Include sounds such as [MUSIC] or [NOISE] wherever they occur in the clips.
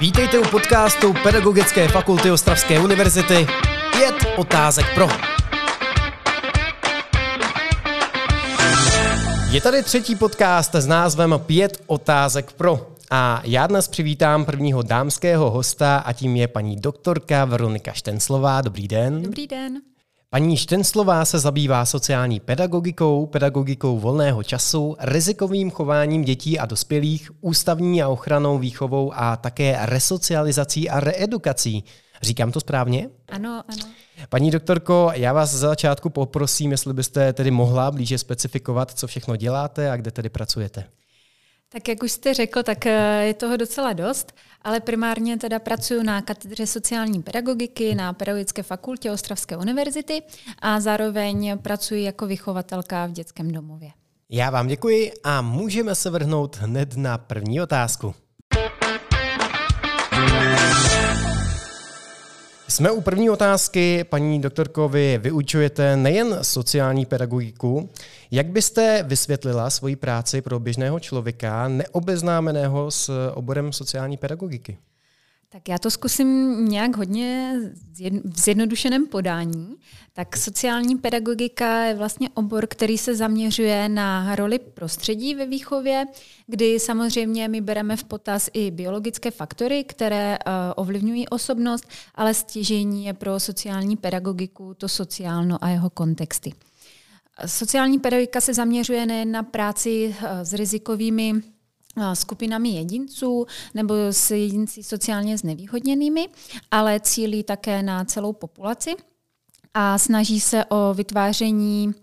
Vítejte u podcastu Pedagogické fakulty Ostravské univerzity Pět otázek pro. Je tady třetí podcast s názvem Pět otázek pro. A já dnes přivítám prvního dámského hosta a tím je paní doktorka Veronika Štenslová. Dobrý den. Dobrý den. Paní Štenslová se zabývá sociální pedagogikou, pedagogikou volného času, rizikovým chováním dětí a dospělých, ústavní a ochranou výchovou a také resocializací a reedukací. Říkám to správně? Ano, ano. Paní doktorko, já vás za začátku poprosím, jestli byste tedy mohla blíže specifikovat, co všechno děláte a kde tedy pracujete. Tak jak už jste řekl, tak eh, je toho docela dost, ale primárně teda pracuji na katedře sociální pedagogiky na Pedagogické fakultě Ostravské univerzity a zároveň pracuji jako vychovatelka v dětském domově. Já vám děkuji a můžeme se vrhnout hned na první otázku. Jsme u první otázky. Paní doktorko, vy vyučujete nejen sociální pedagogiku. Jak byste vysvětlila svoji práci pro běžného člověka neobeznámeného s oborem sociální pedagogiky? Tak já to zkusím nějak hodně v zjednodušeném podání. Tak sociální pedagogika je vlastně obor, který se zaměřuje na roli prostředí ve výchově, kdy samozřejmě my bereme v potaz i biologické faktory, které uh, ovlivňují osobnost, ale stěžení je pro sociální pedagogiku to sociálno a jeho kontexty. Sociální pedagogika se zaměřuje nejen na práci uh, s rizikovými skupinami jedinců nebo s jedinci sociálně znevýhodněnými, ale cílí také na celou populaci a snaží se o vytváření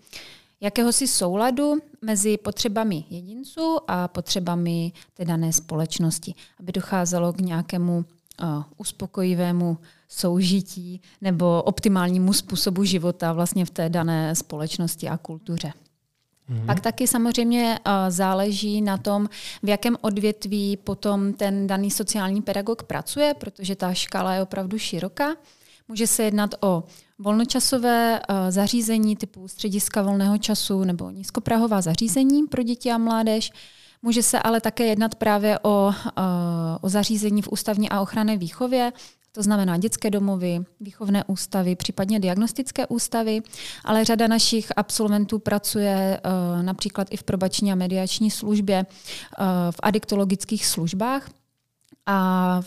jakéhosi souladu mezi potřebami jedinců a potřebami té dané společnosti, aby docházelo k nějakému uspokojivému soužití nebo optimálnímu způsobu života vlastně v té dané společnosti a kultuře. Mm-hmm. Pak taky samozřejmě uh, záleží na tom, v jakém odvětví potom ten daný sociální pedagog pracuje, protože ta škála je opravdu široká. Může se jednat o volnočasové uh, zařízení typu střediska volného času nebo nízkoprahová zařízení pro děti a mládež. Může se ale také jednat právě o, uh, o zařízení v ústavní a ochranné výchově, to znamená dětské domovy, výchovné ústavy, případně diagnostické ústavy, ale řada našich absolventů pracuje uh, například i v probační a mediační službě, uh, v adiktologických službách a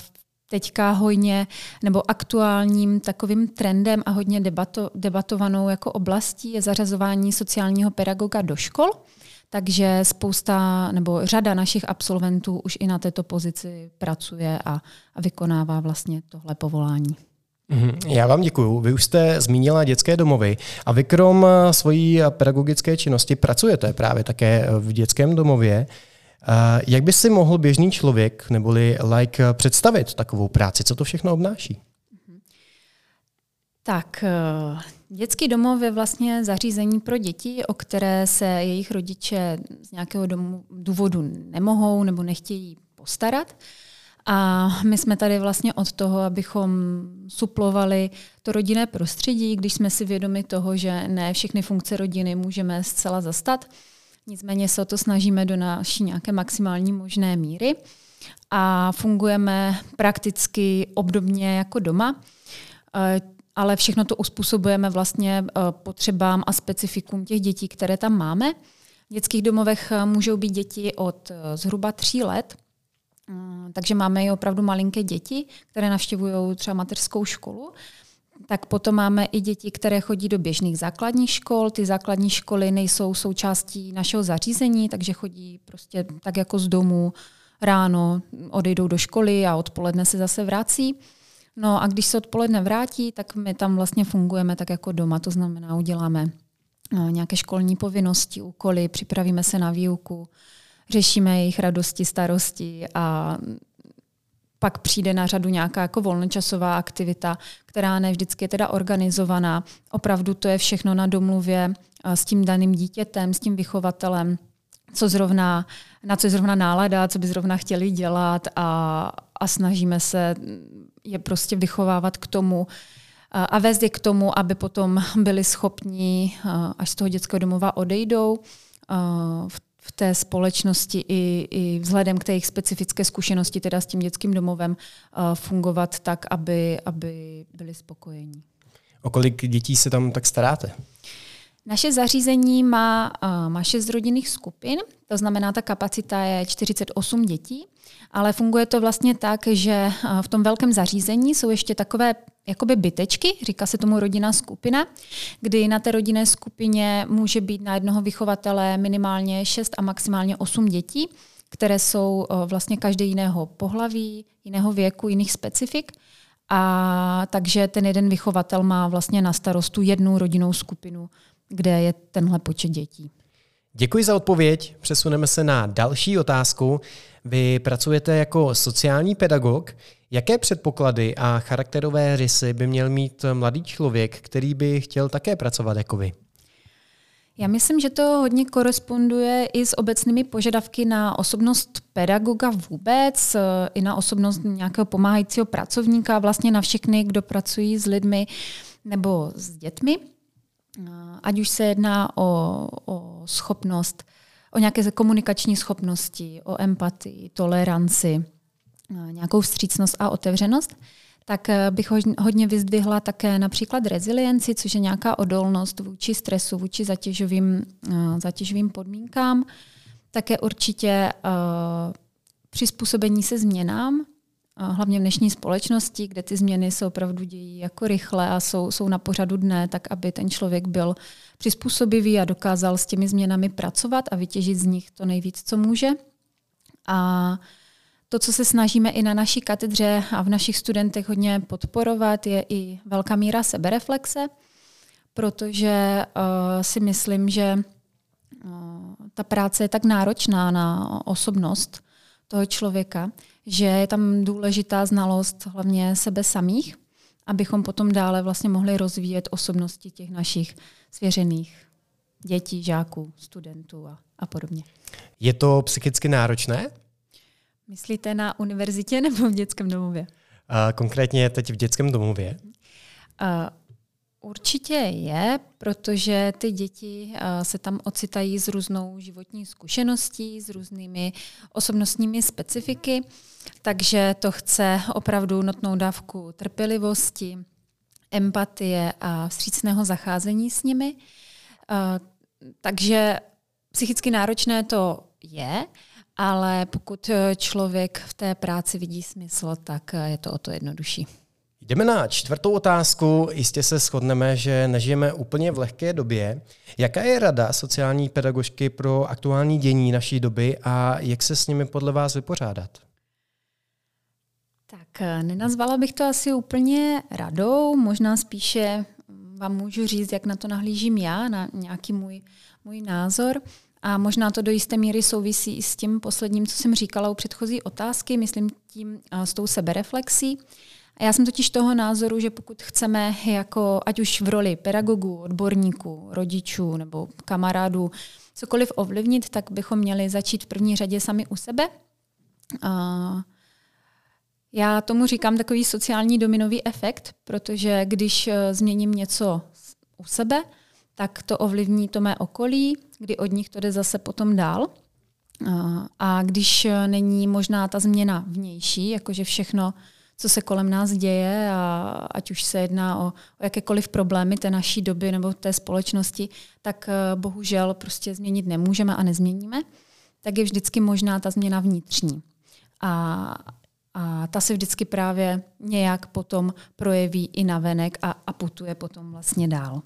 teďka hojně nebo aktuálním takovým trendem a hodně debato, debatovanou jako oblastí je zařazování sociálního pedagoga do škol. Takže spousta nebo řada našich absolventů už i na této pozici pracuje a, a vykonává vlastně tohle povolání. Mhm, já vám děkuji. Vy už jste zmínila dětské domovy a vy krom svojí pedagogické činnosti pracujete právě také v dětském domově. Jak by si mohl běžný člověk neboli like představit takovou práci? Co to všechno obnáší? Tak, eh, dětský domov je vlastně zařízení pro děti, o které se jejich rodiče z nějakého důvodu nemohou nebo nechtějí postarat. A my jsme tady vlastně od toho, abychom suplovali to rodinné prostředí, když jsme si vědomi toho, že ne všechny funkce rodiny můžeme zcela zastat. Nicméně se o to snažíme do naší nějaké maximální možné míry a fungujeme prakticky obdobně jako doma. Ale všechno to uspůsobujeme vlastně eh, potřebám a specifikům těch dětí, které tam máme. V dětských domovech eh, můžou být děti od eh, zhruba tří let, mm, takže máme i opravdu malinké děti, které navštěvují třeba mateřskou školu. Tak potom máme i děti, které chodí do běžných základních škol. Ty základní školy nejsou součástí našeho zařízení, takže chodí prostě tak jako z domu ráno, odejdou do školy a odpoledne se zase vrací. No a když se odpoledne vrátí, tak my tam vlastně fungujeme tak jako doma, to znamená, uděláme no, nějaké školní povinnosti, úkoly, připravíme se na výuku, řešíme jejich radosti, starosti a pak přijde na řadu nějaká jako volnočasová aktivita, která ne vždycky je teda organizovaná. Opravdu to je všechno na domluvě s tím daným dítětem, s tím vychovatelem, co zrovna, na co je zrovna nálada, co by zrovna chtěli dělat a, a snažíme se je prostě vychovávat k tomu a vést je k tomu, aby potom byli schopni, až z toho dětského domova odejdou, v té společnosti i, i vzhledem k té jejich specifické zkušenosti, teda s tím dětským domovem, fungovat tak, aby, aby byli spokojení. O kolik dětí se tam tak staráte? Naše zařízení má, má šest rodinných skupin, to znamená, ta kapacita je 48 dětí, ale funguje to vlastně tak, že v tom velkém zařízení jsou ještě takové jakoby bytečky, říká se tomu rodinná skupina, kdy na té rodinné skupině může být na jednoho vychovatele minimálně 6 a maximálně 8 dětí, které jsou vlastně každé jiného pohlaví, jiného věku, jiných specifik. A takže ten jeden vychovatel má vlastně na starostu jednu rodinnou skupinu, kde je tenhle počet dětí. Děkuji za odpověď. Přesuneme se na další otázku. Vy pracujete jako sociální pedagog. Jaké předpoklady a charakterové rysy by měl mít mladý člověk, který by chtěl také pracovat jako vy? Já myslím, že to hodně koresponduje i s obecnými požadavky na osobnost pedagoga vůbec, i na osobnost nějakého pomáhajícího pracovníka, vlastně na všechny, kdo pracují s lidmi nebo s dětmi. Ať už se jedná o, o schopnost, o nějaké komunikační schopnosti, o empatii, toleranci, nějakou vstřícnost a otevřenost, tak eh, bych hodně vyzdvihla také například rezilienci, což je nějaká odolnost vůči stresu, vůči zatěžovým, eh, zatěžovým podmínkám. Také určitě přizpůsobení se změnám, hlavně v dnešní společnosti, kde ty změny se opravdu dějí jako rychle a jsou, jsou na pořadu dne, tak aby ten člověk byl přizpůsobivý a dokázal s těmi změnami pracovat a vytěžit z nich to nejvíc, co může. A to, co se snažíme i na naší katedře a v našich studentech hodně podporovat, je i velká míra sebereflexe, protože uh, si myslím, že uh, ta práce je tak náročná na osobnost toho člověka, že je tam důležitá znalost hlavně sebe samých, abychom potom dále vlastně mohli rozvíjet osobnosti těch našich svěřených dětí, žáků, studentů a, a podobně. Je to psychicky náročné? Myslíte na univerzitě nebo v dětském domově? Uh, konkrétně teď v dětském domově. Uh, určitě je, protože ty děti uh, se tam ocitají s různou životní zkušeností, s různými osobnostními specifiky, takže to chce opravdu notnou dávku trpělivosti, empatie a vstřícného zacházení s nimi. Uh, takže psychicky náročné to je, ale pokud eh, člověk v té práci vidí smysl, tak eh, je to o to jednodušší. Jdeme na čtvrtou otázku. Jistě se shodneme, že nežijeme úplně v lehké době. Jaká je rada sociální pedagožky pro aktuální dění naší doby a jak se s nimi podle vás vypořádat? Tak eh, nenazvala bych to asi úplně radou, možná spíše vám můžu říct, jak na to nahlížím já, na nějaký můj, můj názor. A možná to do jisté míry souvisí i s tím posledním, co jsem říkala u předchozí otázky, myslím tím s tou sebereflexí. A já jsem totiž toho názoru, že pokud chceme jako, ať už v roli pedagogů, odborníků, rodičů nebo kamarádů, cokoliv ovlivnit, tak bychom měli začít v první řadě sami u sebe. A já tomu říkám takový sociální dominový efekt, protože když e, změním něco u sebe, tak to ovlivní to mé okolí, kdy od nich to jde zase potom dál. A když není možná ta změna vnější, jakože všechno, co se kolem nás děje, a ať už se jedná o, o jakékoliv problémy té naší doby nebo té společnosti, tak eh, bohužel prostě změnit nemůžeme a nezměníme, tak je vždycky možná ta změna vnitřní. A, a ta se vždycky právě nějak potom projeví i na venek a, a putuje potom vlastně dál.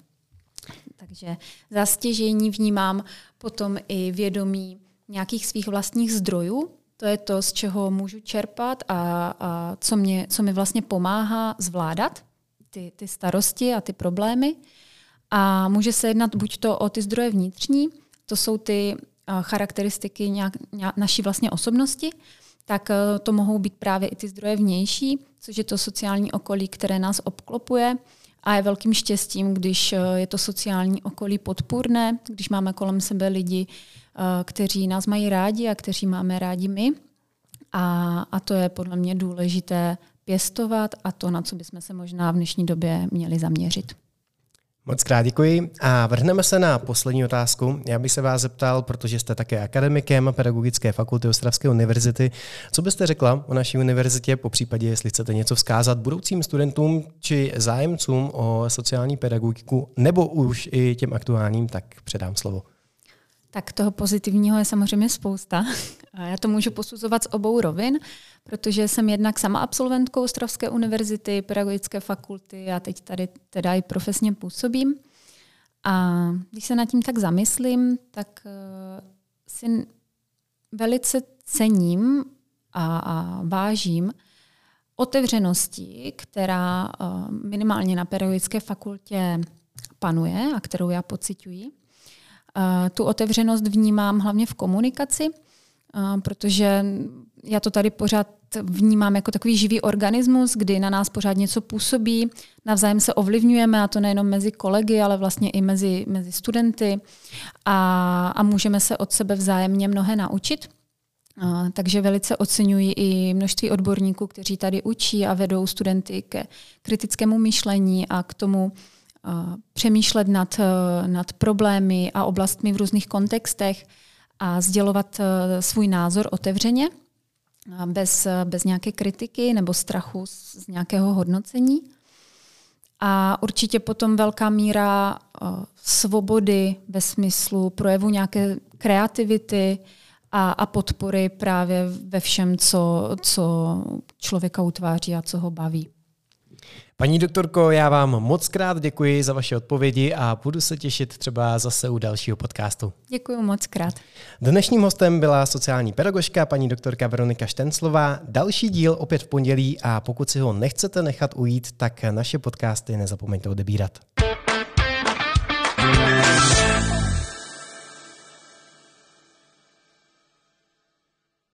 Takže zastěžení vnímám potom i vědomí nějakých svých vlastních zdrojů. To je to, z čeho můžu čerpat a, a co, mě, co mi vlastně pomáhá zvládat ty, ty starosti a ty problémy. A může se jednat buď to o ty zdroje vnitřní, to jsou ty charakteristiky nějak, nějak naší vlastně osobnosti, tak e, to mohou být právě i ty zdroje vnější, což je to sociální okolí, které nás obklopuje, a je velkým štěstím, když eh, je to sociální okolí podpůrné, když máme kolem sebe lidi, kteří nás mají rádi a kteří máme rádi my. A, a to je podle mě důležité pěstovat a to, na co bychom se možná v dnešní době měli zaměřit. Moc krát děkuji a vrhneme se na poslední otázku. Já bych se vás zeptal, protože jste také akademikem Pedagogické fakulty Ostravské univerzity, co byste řekla o naší univerzitě, po případě, jestli chcete něco vzkázat budoucím studentům či zájemcům o sociální pedagogiku, nebo už i těm aktuálním, tak předám slovo. Tak toho pozitivního je samozřejmě spousta. [LAUGHS] Já to můžu posuzovat z obou rovin, protože jsem jednak sama absolventkou Ostravské univerzity, pedagogické fakulty a teď tady teda i profesně působím. A když se nad tím tak zamyslím, tak uh, si velice cením a, a vážím otevřenosti, která uh, minimálně na pedagogické fakultě panuje a kterou já pociťuji. Uh, tu otevřenost vnímám hlavně v komunikaci, uh, protože já to tady pořád vnímám jako takový živý organismus, kdy na nás pořád něco působí, navzájem se ovlivňujeme, a to nejenom mezi kolegy, ale vlastně i mezi, mezi studenty a, a můžeme se od sebe vzájemně mnohé naučit. A, takže velice oceňuji i množství odborníků, kteří tady učí a vedou studenty ke kritickému myšlení a k tomu přemýšlet nad, nad problémy a oblastmi v různých kontextech a sdělovat svůj názor otevřeně bez, bez nějaké kritiky nebo strachu z nějakého hodnocení. A určitě potom velká míra svobody ve smyslu projevu nějaké kreativity a, a podpory právě ve všem, co, co člověka utváří a co ho baví. Paní doktorko, já vám moc krát děkuji za vaše odpovědi a budu se těšit třeba zase u dalšího podcastu. Děkuji moc krát. Dnešním hostem byla sociální pedagožka paní doktorka Veronika Štenclová. Další díl opět v pondělí a pokud si ho nechcete nechat ujít, tak naše podcasty nezapomeňte odebírat. thank you